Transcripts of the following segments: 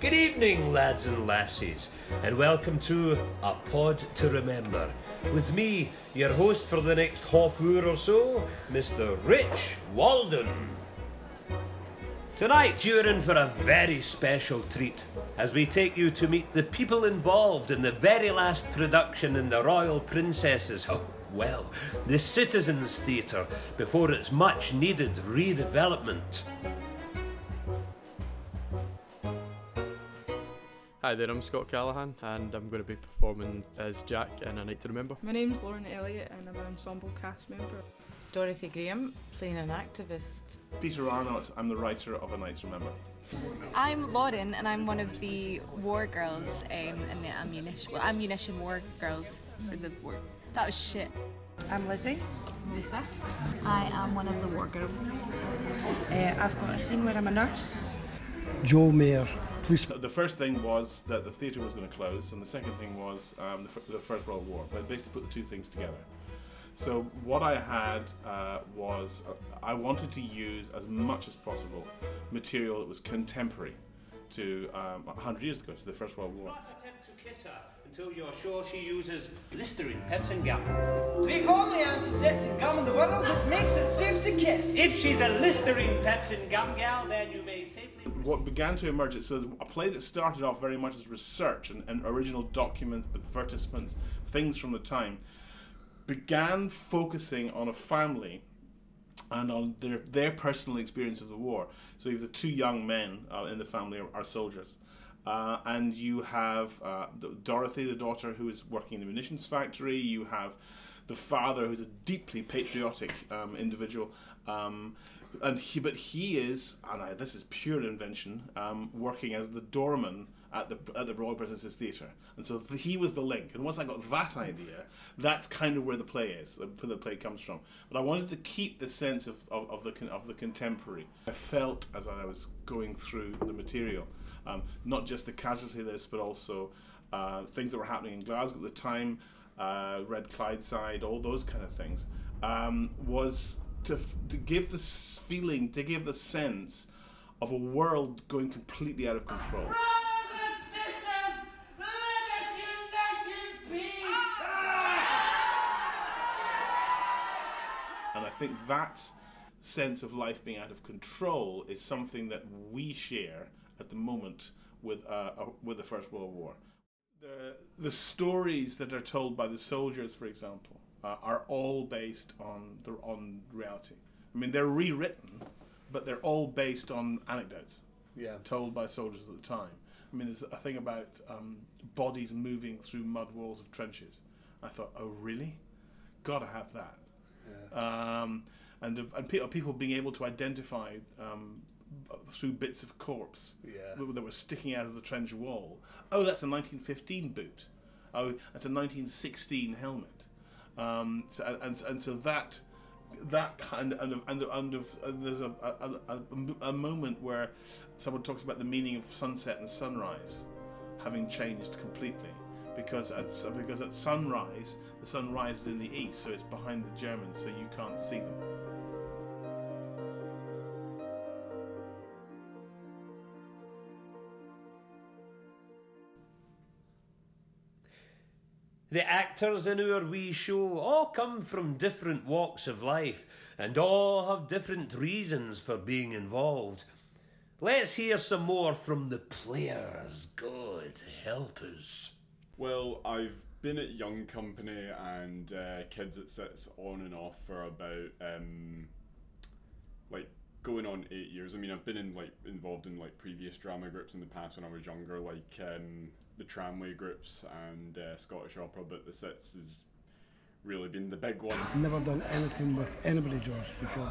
Good evening, lads and lassies, and welcome to A Pod to Remember. With me, your host for the next half hour or so, Mr. Rich Walden. Tonight, you're in for a very special treat as we take you to meet the people involved in the very last production in the Royal Princess's. Oh, well, the Citizens Theatre before its much needed redevelopment. Hi there, I'm Scott Callahan, and I'm going to be performing as Jack in A Night to Remember. My name's Lauren Elliott and I'm an ensemble cast member. Dorothy Graham, playing an activist. Peter Arnott, I'm the writer of A Night to Remember. I'm Lauren, and I'm one of the war girls um, in the ammunition, well, ammunition war girls for the war. That was shit. I'm Lizzie. Lisa. I am one of the war girls. Uh, I've got a scene where I'm a nurse. Joe Mayer, police. The first thing was that the theatre was going to close, and the second thing was um, the, f- the First World War. But basically, put the two things together. So what I had uh, was uh, I wanted to use as much as possible material that was contemporary to um, 100 years ago, to the First World War. Not attempt to kiss her until you're sure she uses Listerine Pepsin gum. The only antiseptic gum in the world that makes it safe to kiss. If she's a Listerine Pepsin gum gal, then you may safely. What began to emerge, so a play that started off very much as research and, and original documents, advertisements, things from the time, began focusing on a family and on their, their personal experience of the war. So you have the two young men uh, in the family are, are soldiers. Uh, and you have uh, Dorothy, the daughter, who is working in the munitions factory. You have the father, who's a deeply patriotic um, individual. Um, and he, but he is, and I, this is pure invention, um, working as the doorman at the at the Royal Princess's Theatre, and so th- he was the link. And once I got that idea, that's kind of where the play is, where the play comes from. But I wanted to keep the sense of, of, of the of the contemporary. I felt as I was going through the material, um, not just the casualty list, but also uh, things that were happening in Glasgow at the time, uh, Red Clydeside, all those kind of things, um, was to, to give the feeling, to give the sense of a world going completely out of control. And I think that sense of life being out of control is something that we share at the moment with uh, uh, with the First World War. The the stories that are told by the soldiers, for example, uh, are all based on the on reality. I mean, they're rewritten, but they're all based on anecdotes Yeah. told by soldiers at the time. I mean, there's a thing about um, bodies moving through mud walls of trenches. I thought, oh, really? Gotta have that. Um, and and pe- people being able to identify um, through bits of corpse Yeah. that were sticking out of the trench wall. Oh, that's a 1915 boot. Oh, that's a 1916 helmet. Um, so, and, and and so that that kind and of, and of, and, of, and there's a, a, a, a moment where someone talks about the meaning of sunset and sunrise having changed completely because at because at sunrise the sun rises in the east so it's behind the Germans so you can't see them. The actors in our wee show all come from different walks of life and all have different reasons for being involved. Let's hear some more from the players. God help us. Well, I've been at Young Company and uh, Kids It Citz on and off for about um, like going on eight years. I mean, I've been in like involved in like previous drama groups in the past when I was younger, like um, the Tramway groups and uh, Scottish Opera, but the Citz has really been the big one. I've never done anything with anybody, George, before.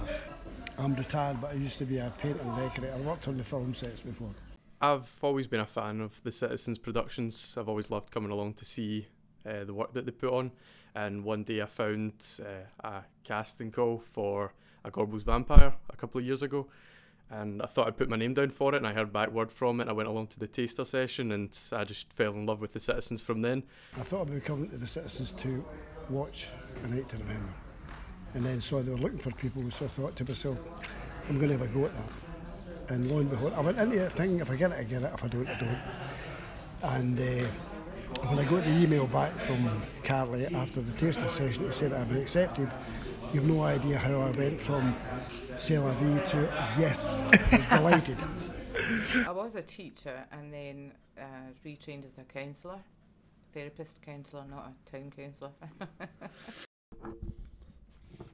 I'm retired, but I used to be a painter and decorator. I worked on the film sets before. I've always been a fan of the Citizens productions. I've always loved coming along to see uh, the work that they put on. And one day I found uh, a casting call for a Gorbals Vampire a couple of years ago. And I thought I'd put my name down for it, and I heard back word from it. I went along to the taster session, and I just fell in love with the Citizens from then. I thought I'd be coming to the Citizens to watch A Night to Remember. And then saw they were looking for people, so I thought to myself, I'm going to have a go at that. And lo and behold, I went into it thinking if I get it, I get it. If I don't, I don't. And uh, when I got the email back from Carly after the taster session to say that I've been accepted, you've no idea how I went from c'est la vie to yes, I was delighted. I was a teacher and then uh, retrained as a counsellor, therapist counsellor, not a town counsellor.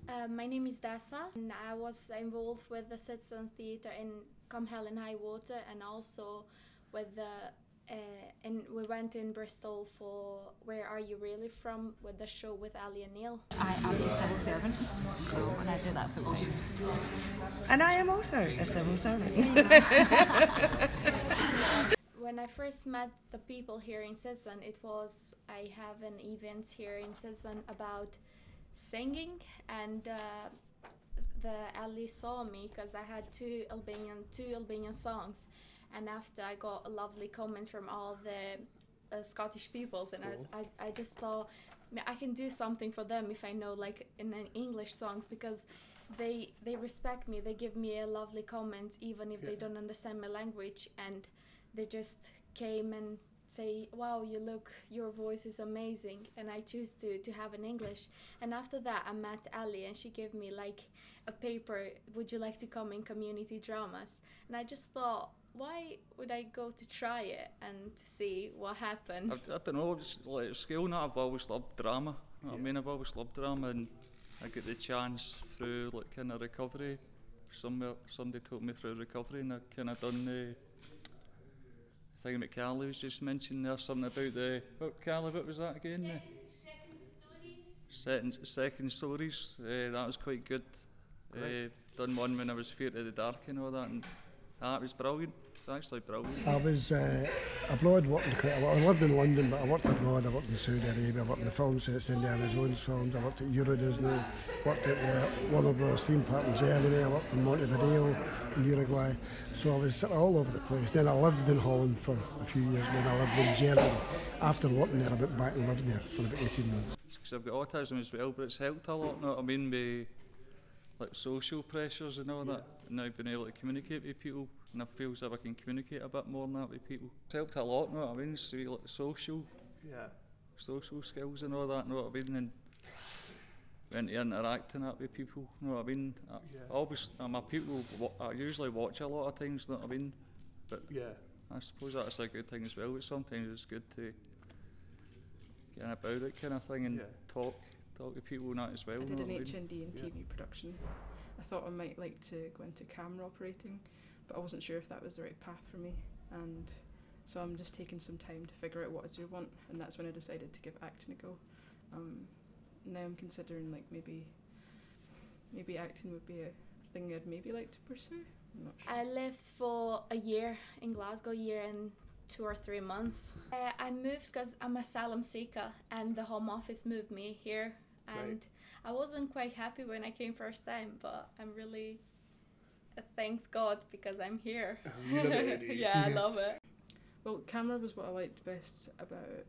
Uh, my name is Dessa, and I was involved with the Citizen Theatre in Come Hell and High Water, and also with the. Uh, and we went in Bristol for Where Are You Really From with the show with Ali and Neil. I am a civil servant, so and I do that full time. And I am also a civil servant. when I first met the people here in Citizen, it was I have an event here in Citizen about singing, and uh, the Ali saw me because I had two Albanian two Albanian songs, and after I got a lovely comments from all the uh, Scottish peoples, and I, I I just thought I can do something for them if I know like in an English songs because they they respect me they give me a lovely comment even if they don't understand my language and they just came and say wow you look your voice is amazing and i choose to to have an english. And after that i met ali and she gave me like a paper would you like to come in community dramas? And i just thought why would i go to try it and to see what happened I, I don't know, it's like at school now, I've always loved drama. You know what I mean, I've always loved drama and I get the chance through like kind of recovery. Somewhere, somebody took me through recovery and I kind of done the thing that Carly was just mentioning there, something about the, what Carly, what was that again? The Second, second stories, uh, that was quite good. Uh, done one when I was fear of the dark and all that and that was brilliant. It's actually brilliant. I was uh, abroad working quite a lot. I lived in London, but I worked abroad. I worked in Saudi Arabia, I worked in the film sets, Indiana Jones films. I worked at Euro Disney, worked at the Warner Bros. theme park in Germany. I worked in Montevideo in Uruguay. So I was sort of all over the place. Then I lived in Holland for a few years. Then I lived in Germany. After working there, I went back and lived there for about 18 months. because I've got autism as well, but it's helped a lot. Know what I mean? With like social pressures and all that, and now being able to communicate with people, and I feel as if I can communicate a bit more than that with people. It's helped a lot. Know what I mean? So like social, Yeah. social skills and all that. Know what I mean? And when to interact and that with people. Know what I mean? I, Yeah. I always, I'm a people. wa- I usually watch a lot of things. you Know what I mean? But Yeah. I suppose that's a good thing as well. But sometimes it's good to get about it kind of thing and Yeah. talk talk to people and that as well. I did an what I mean? HND in TV production. I thought I might like to go into camera operating, but I wasn't sure if that was the right path for me. And so I'm just taking some time to figure out what I do want, and that's when I decided to give acting a go. Um, now I'm considering like maybe maybe acting would be a thing I'd maybe like to pursue. I'm not sure. I lived for a year in Glasgow, a year and two or three months. Uh, I moved because I'm asylum seeker, and the Home Office moved me here. And Right. I wasn't quite happy when I came first time, but I'm really thanks God because I'm here. You love it, yeah, I love it. Well, camera was what I liked best about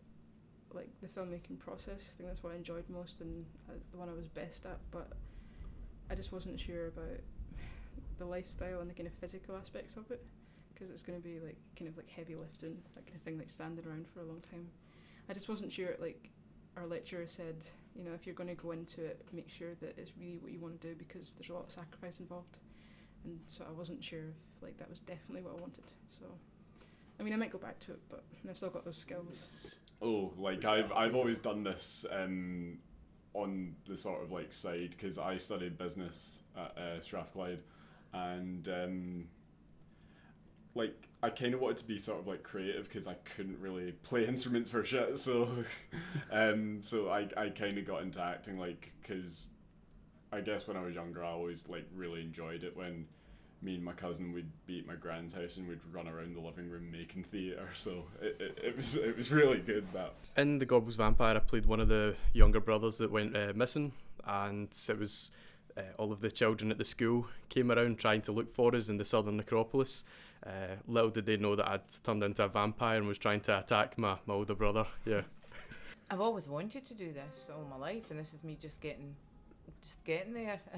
like the filmmaking process. I think that's what I enjoyed most and uh, the one I was best at. But I just wasn't sure about the lifestyle and the kind of physical aspects of it because it's going to be like kind of like heavy lifting, that kind of thing, like standing around for a long time. I just wasn't sure. Like our lecturer said, you know, if you're going to go into it, make sure that it's really what you want to do because there's a lot of sacrifice involved. And so I wasn't sure if like that was definitely what I wanted. So. I mean, I might go back to it, but I've still got those skills. Oh, like I've I've always done this um, on the sort of like side because I studied business at uh, Strathclyde, and um, like I kind of wanted to be sort of like creative because I couldn't really play instruments for shit. So, um, so I I kind of got into acting like because I guess when I was younger I always like really enjoyed it when me and my cousin would be at my grand's house and we'd run around the living room making theatre. So it, it, it was it was really good that. In The Gorbals Vampire, I played one of the younger brothers that went uh, missing, and it was uh, all of the children at the school came around trying to look for us in the southern necropolis. Uh, little did they know that I'd turned into a vampire and was trying to attack my, my older brother. Yeah. I've always wanted to do this all my life, and this is me just getting, just getting there.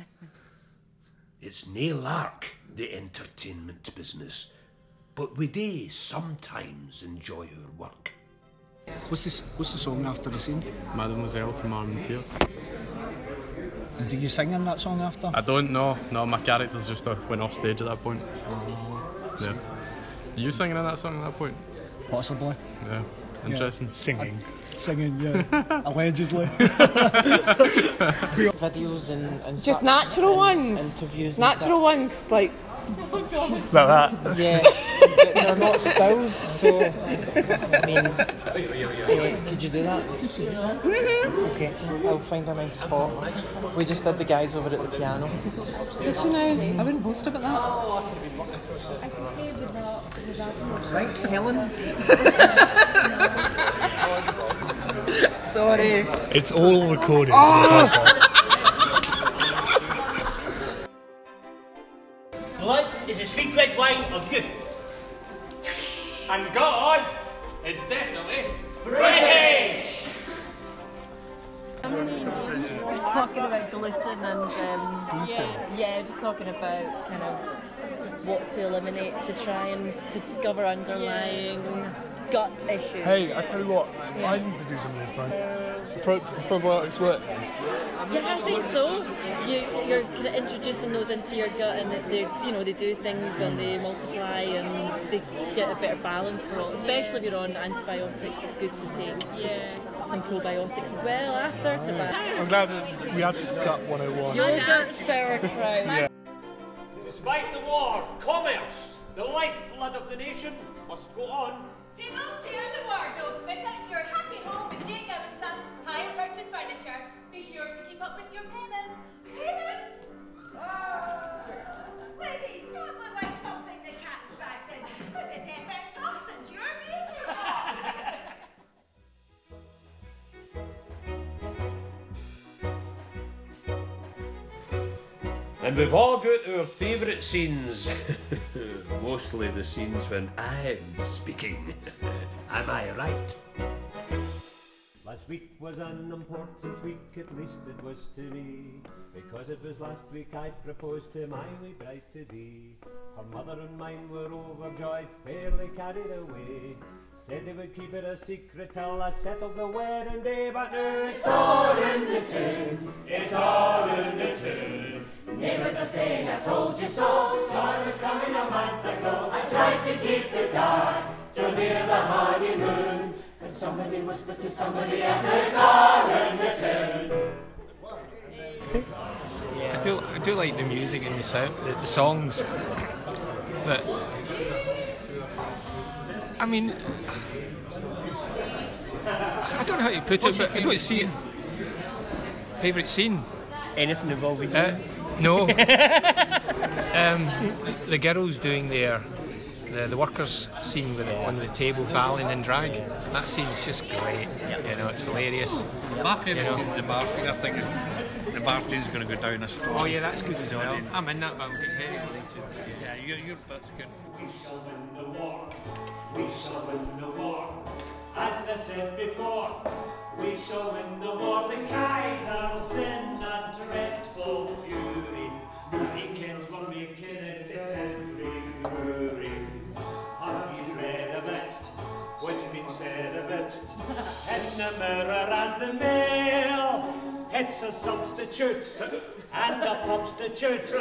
It's nae lark, the entertainment business, but we do sometimes enjoy our work. What's this? What's the song after the scene? Mademoiselle from Armentières. And do you sing in that song after? I don't know. No, my characters just uh, went off stage at that point. Yeah. You singing in that song at that point? Possibly. Yeah. Interesting. Singing. Singing, yeah. Allegedly. Videos and, and Just such, natural and ones. Interviews. Natural such. ones, like. Like that. Yeah, but they're not stills, so I mean, could you do that? Mhm. Okay, I'll find a nice spot. We just did the guys over at the piano. Did you know? I wouldn't boast about that. It's okay without, without Right, Helen. Sorry. It's all recorded. Blood is a sweet red wine of youth. And God is definitely British! We're talking about gluten and um, Gluten? yeah, just talking about kind of what to eliminate to try and discover underlying gut issues. Hey, I tell you what, I need to do some of this, man. Pro- probiotics work. Yeah, I think so. You, you're kind of introducing those into your gut, and they, you know, they do things and they multiply and they get a better balance for all. Especially if you're on antibiotics, it's good to take some probiotics as well after to balance. I'm glad that we had this gut 101. Yogurt sauerkraut. Yeah. Despite the war, commerce, the lifeblood of the nation, must go on. Tables, chairs, and wardrobes fit at your happy home with Jane Gavin Sons Hire Purchase Furniture. Be sure to keep up with your payments. Payments? Ladies, don't look like something the cat's dragged in. Visit FM Thompson's, your beauty shop. And we've all got our favourite scenes. Mostly the scenes when I'm speaking. Am I right? Last week was an important week, at least it was to me. Because it was last week I proposed to my wee bride to be. Her mother and mine were overjoyed, fairly carried away. Said they would keep it a secret till I settled the wedding day, but now it's all in the tin. It's all in the tin. Neighbours are saying I told you so. Saw it was coming a month ago. I tried to keep it dark till near the honeymoon. But somebody whispered to somebody else, it's all in the tin. I do, I do like the music and the sound, the, the songs, but I mean, I don't know how to put What's it, your but I don't see it. Favorite scene? Anything involving you? Uh, no. um, the girls doing their the, the workers scene with it on the table, Valen and drag. That scene is just great. You know, it's hilarious. My favourite You know. scene's the bar scene. I think it's, the bar scene's going to go down a storm. Oh yeah, that's good as well. Audience. I'm in that, but I'm getting very related. Yeah, your, your bit's good. We shall win the war. We shall win the war. As I said before, we shall win the war. The Kaiser's in a dreadful fury. Hurricanes were making it every brewery. Have you read of it? What's been said of it? In the mirror and the mail. It's a substitute and a substitute.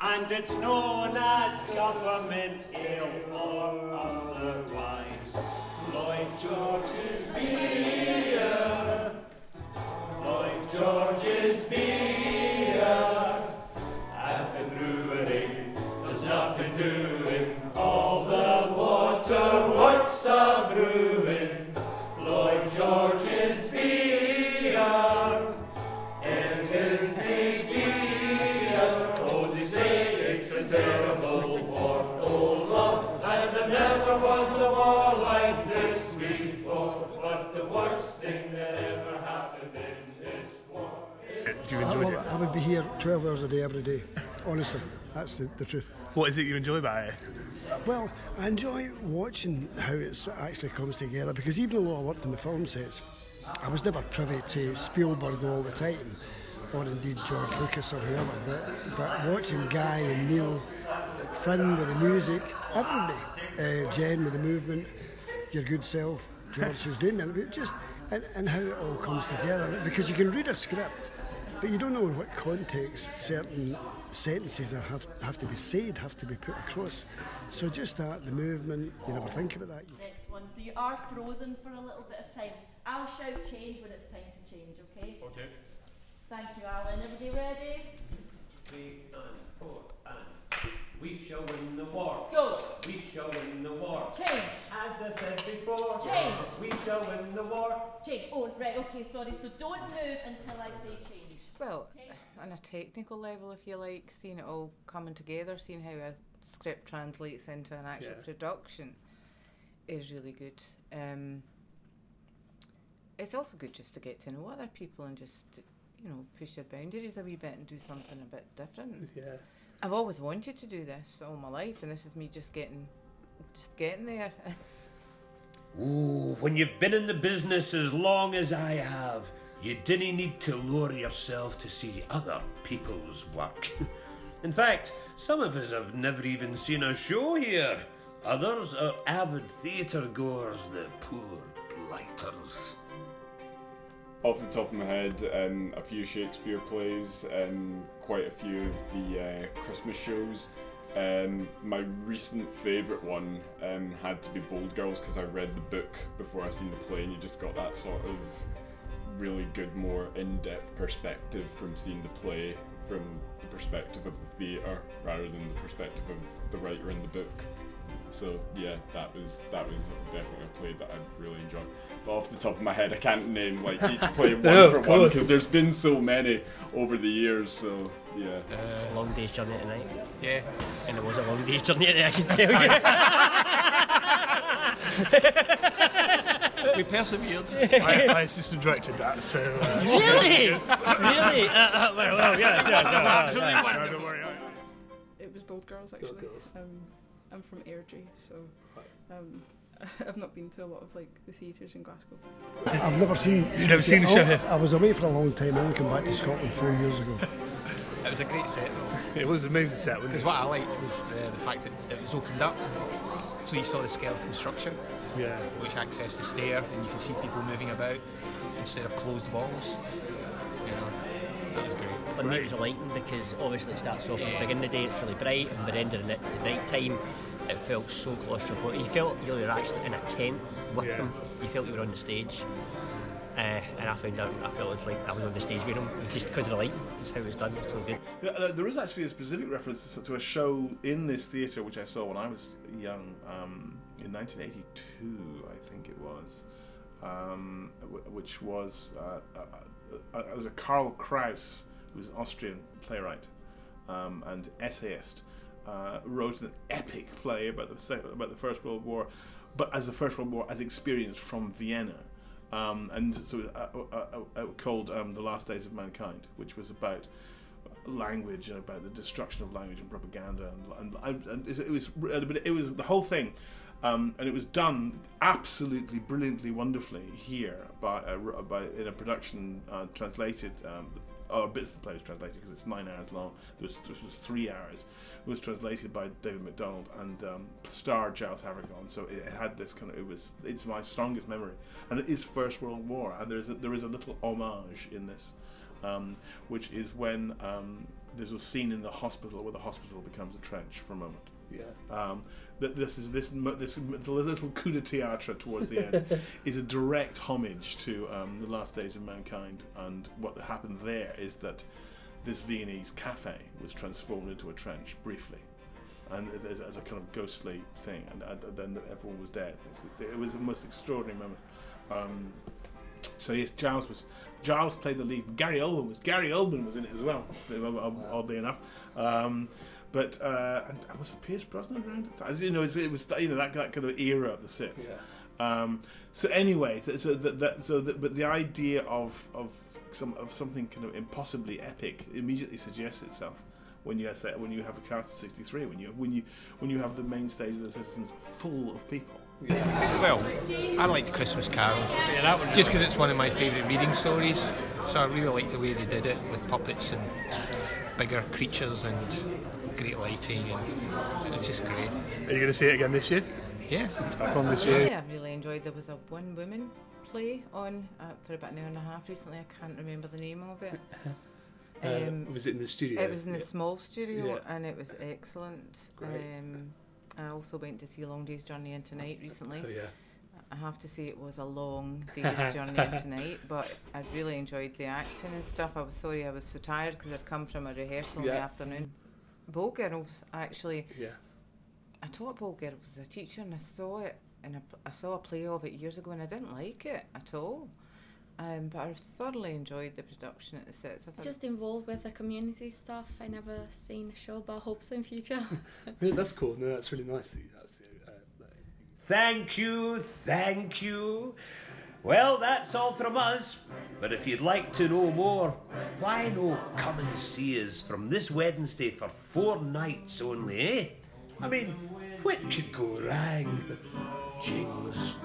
And it's known as government ale or otherwise. Lloyd George's beer. Lloyd George's beer. Do you enjoy it? I would be here 12 hours a day every day. Honestly, that's the, the truth. What is it you enjoy about it? Well, I enjoy watching how it actually comes together because even though I worked in the film sets, I was never privy to Spielberg all the time. or indeed George Lucas or whoever, but, but watching Guy and Neil, Finn with the music, everybody, uh, Jen with the movement, your good self, George who's doing it, just and, and how it all comes together. Because you can read a script, but you don't know in what context certain sentences are, have, have to be said, have to be put across. So just that, the movement, you never think about that. Next one. So you are frozen for a little bit of time. I'll shout change when it's time to change, okay? Okay. Thank you, Alan. Everybody ready? Three and four and we shall win the war. Go. We shall win the war. Change. As I said before. Change. We shall win the war. Change. Oh, right, okay, sorry. So don't move until I say change. Well, on a technical level, if you like, seeing it all coming together, seeing how a script translates into an actual Yeah. production is really good. Um, it's also good just to get to know other people and just, you know, push your boundaries a wee bit and do something a bit different. Yeah. I've always wanted to do this all my life, and this is me just getting, just getting there. Ooh, when you've been in the business as long as I have, you dinna need to lower yourself to see other people's work. in fact, some of us have never even seen a show here. Others are avid theatre goers, the poor blighters. Off the top of my head, um, a few Shakespeare plays, um, quite a few of the uh, Christmas shows. Um, my recent favourite one um, had to be Bold Girls because I read the book before I seen the play, and you just got that sort of really good, more in-depth perspective from seeing the play from the perspective of the theatre rather than the perspective of the writer in the book. So yeah, that was that was definitely a play that I really enjoyed. But off the top of my head, I can't name like each play one No, for one because there's been so many over the years. So yeah. long day's journey tonight. Yeah. And it was a long day's journey tonight, I can tell you. we persevered. I, I assistant directed that, so. Uh, Really? really? Uh, uh, well, well, yeah, yeah, yeah, yeah, Absolutely yeah. wonderful. don't worry. It was Bold Girls actually. Girls. Um, I'm from Airdrie, so um, I've not been to a lot of like the theatres in Glasgow. I've never seen. You've never seen the show here? I was away for a long time. I only came back to Scotland four years ago. It was a great set though. It was an amazing set, Because what I liked was the, the fact that it was opened up, so you saw the skeletal structure, Yeah. which accessed the stair, and you can see people moving about instead of closed walls. For me, it was lighting because obviously it starts off at the beginning of the day, it's really bright, and by the end of the ni- night time, it felt so claustrophobic. You felt you were actually in a tent with Yeah. them. You felt you were on the stage. Uh, and I found out, I felt it was like I was on the stage with them, just because of the lighting, just how it was done, it was so good. There- there- is actually a specific reference to a show in this theatre which I saw when I was young, um, in 1982, I think it was, um, which was uh, uh, uh, it was a Karl Kraus, who's an Austrian playwright um, and essayist, uh, wrote an epic play about the about the First World War, but as the First World War as experienced from Vienna. Um, and so uh, uh, uh, uh, called um, The Last Days of Mankind, which was about language and about the destruction of language and propaganda and, and, and it was it was the whole thing um, and it was done absolutely brilliantly wonderfully here by, a, by in a production uh, translated um, or bits of the play was translated because it's nine hours long. Was, this was three hours. It was translated by David MacDonald and um, starred Giles Havergal so it had this kind of it was it's my strongest memory. And it is First World War and there is a, there is a little homage in this um, which is when um, there's a scene in the hospital where the hospital becomes a trench for a moment. Yeah. Um, that this is this this the little coup de théâtre towards the end is a direct homage to um, the last days of mankind, and what happened there is that this Viennese cafe was transformed into a trench briefly, and as, as a kind of ghostly thing, and, and then everyone was dead. It was the most extraordinary moment. Um, so yes, Giles was Giles played the lead. Gary Oldman was Gary Oldman was in it as well, oddly enough. Um, but uh, and was it Pierce Brosnan around? As you know, it was you know that, that kind of era of the six. Um, so anyway, so, so that, that so that, but the idea of of some of something kind of impossibly epic immediately suggests itself when you have when you have a cast of sixty three when you when you when you have the main stage of the citizens full of people. Well, I liked Christmas Carol. yeah, Just because it's one of my favourite reading stories. So I really liked the way they did it with puppets and bigger creatures and great lighting, and it's just great. Are you going to see it again this year? Yeah, it's back on this year. Yeah, I really enjoyed. There was a one woman play on uh, for about an hour and a half recently. I can't remember the name of it. Uh, was it in the studio? It was in the Yeah. small studio, Yeah. and it was excellent. Great. Um, I also went to see Long Day's Journey into Night recently. Oh, yeah. I have to say it was a long day's journey into night, but I really enjoyed the acting and stuff. I was sorry I was so tired because I'd come from a rehearsal in the afternoon. Bold Girls, actually. Yeah. I taught Bold Girls as a teacher, and I saw it, and I, I saw a play of it years ago, and I didn't like it at all. Um, but I thoroughly enjoyed the production at the Citz. I Just involved with the community stuff. I never seen the show, but I hope so in future. Yeah, that's cool. No, that's really nice. That you, that's the, uh, that- Thank you, thank you. Well, that's all from us. But if you'd like to know more, why no come and see us from this Wednesday for four nights only, eh? I mean, what could go wrong? Jings.